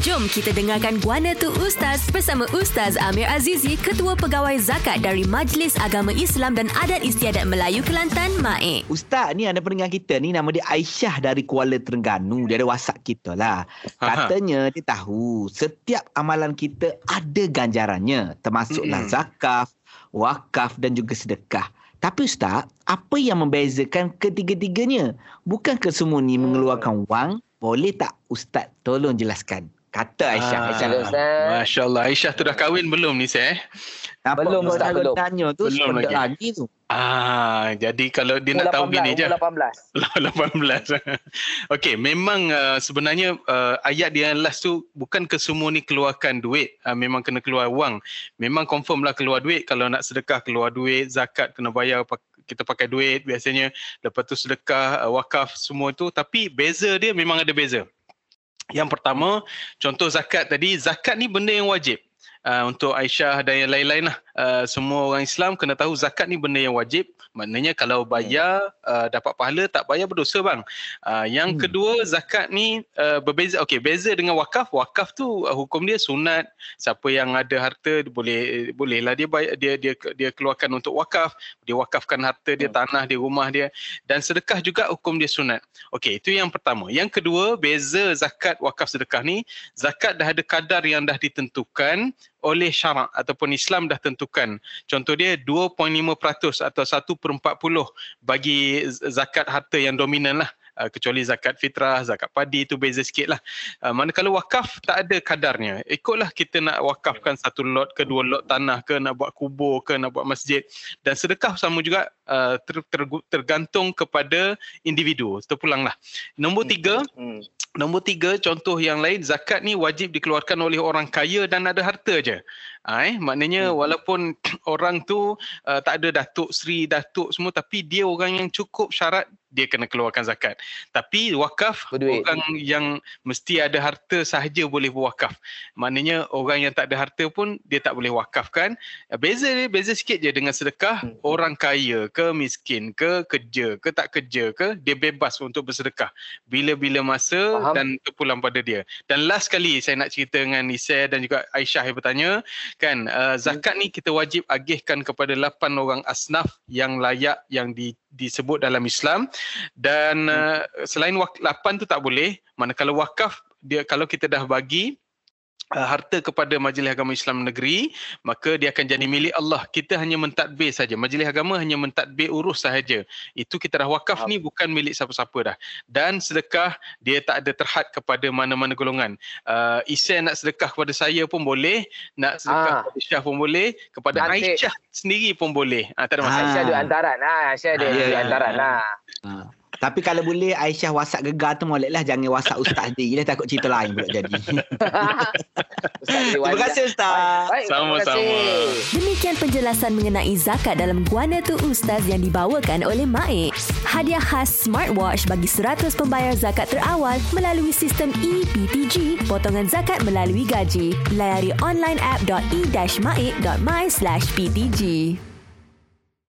Jom kita dengarkan Guana Tu Ustaz bersama Ustaz Amir Azizi, Ketua Pegawai Zakat dari Majlis Agama Islam dan Adat Istiadat Melayu Kelantan, MAIK. Ustaz ni ada pendengar kita ni nama dia Aisyah dari Kuala Terengganu. Dia ada WhatsApp kita lah. Katanya dia tahu setiap amalan kita ada ganjarannya. Termasuklah Mm-mm. zakaf, wakaf dan juga sedekah. Tapi Ustaz, apa yang membezakan ketiga-tiganya? Bukankah semua ni mengeluarkan wang? Boleh tak Ustaz tolong jelaskan? Kata Aisyah. Ah, Aisyah. Ustaz. Masya Allah. Aisyah tu dah kahwin belum ni saya? Eh? Nampak Belum, Ustaz, belum. tanya tu Belum lagi. lagi tu. Ah, jadi kalau dia nak tahu gini je. Umur 18. 18. Okey, memang uh, sebenarnya uh, ayat dia yang last tu bukan ke semua ni keluarkan duit, uh, memang kena keluar wang. Memang confirm lah keluar duit kalau nak sedekah keluar duit, zakat kena bayar kita pakai duit biasanya. Lepas tu sedekah, uh, wakaf semua tu tapi beza dia memang ada beza. Yang pertama, contoh zakat tadi, zakat ni benda yang wajib. Uh, untuk Aisyah dan yang lain-lain lah. Uh, semua orang Islam kena tahu zakat ni benda yang wajib. Maknanya kalau bayar uh, dapat pahala, tak bayar berdosa bang. Uh, yang Hmm. kedua zakat ni uh, berbeza. Okey, beza dengan wakaf. Wakaf tu uh, hukum dia sunat. Siapa yang ada harta boleh bolehlah dia bayar, dia dia dia keluarkan untuk wakaf. Dia wakafkan harta dia, tanah dia, rumah dia dan sedekah juga hukum dia sunat. Okey, itu yang pertama. Yang kedua, beza zakat, wakaf, sedekah ni, zakat dah ada kadar yang dah ditentukan oleh syarak ataupun Islam dah tentukan. Contoh dia 2.5% atau 1 per 40 bagi zakat harta yang dominan lah. Uh, kecuali zakat fitrah, zakat padi itu beza sikit lah. Uh, manakala wakaf tak ada kadarnya. Ikutlah kita nak wakafkan satu lot ke dua lot tanah ke nak buat kubur ke nak buat masjid. Dan sedekah sama juga uh, ter, ter, tergantung kepada individu. Terpulanglah. Nombor tiga, Hmm. Nombor tiga, contoh yang lain, zakat ni wajib dikeluarkan oleh orang kaya dan ada harta je. Ha, eh? Maknanya Hmm. walaupun orang tu uh, tak ada datuk, seri, datuk semua tapi dia orang yang cukup syarat, dia kena keluarkan zakat. Tapi wakaf, Berduit. orang yang mesti ada harta sahaja boleh berwakaf. Maknanya orang yang tak ada harta pun dia tak boleh wakafkan. Beza dia, beza sikit je dengan sedekah. Hmm. Orang kaya ke miskin ke kerja ke tak kerja ke, dia bebas untuk bersedekah bila-bila masa Faham. dan terpulang pada dia. Dan last kali saya nak cerita dengan Nisa dan juga Aisyah yang bertanya kan uh, zakat ni kita wajib agihkan kepada 8 orang asnaf yang layak yang di, disebut dalam Islam dan uh, selain wak, 8 tu tak boleh. Manakala wakaf dia kalau kita dah bagi uh, harta kepada Majlis Agama Islam Negeri, maka dia akan jadi milik Allah. Kita hanya mentadbir saja. Majlis Agama hanya mentadbir urus sahaja. Itu kita dah wakaf ni bukan milik siapa-siapa dah. Dan sedekah dia tak ada terhad kepada mana-mana golongan. Uh, Isai nak sedekah kepada saya pun boleh, nak sedekah Ah. kepada Syah pun boleh, kepada Nanti- Aisyah sendiri pun boleh. Ah, tak ada masalah. Aisyah ada antaran. Ha, Aisyah ada di ya, antaran. Ha. Ha. Tapi kalau boleh Aisyah WhatsApp gegar tu molek lah. Jangan WhatsApp Ustaz sendiri lah. Takut cerita lain pula jadi. Terima kasih Ustaz. Baik, terima Sama-sama. kasih. Demikian penjelasan mengenai zakat dalam Guana Tu Ustaz yang dibawakan oleh MAIK. Hadiah khas smartwatch bagi 100 pembayar zakat terawal melalui sistem EPTG, potongan zakat melalui gaji. Layari online app.e-maik.my/ptg.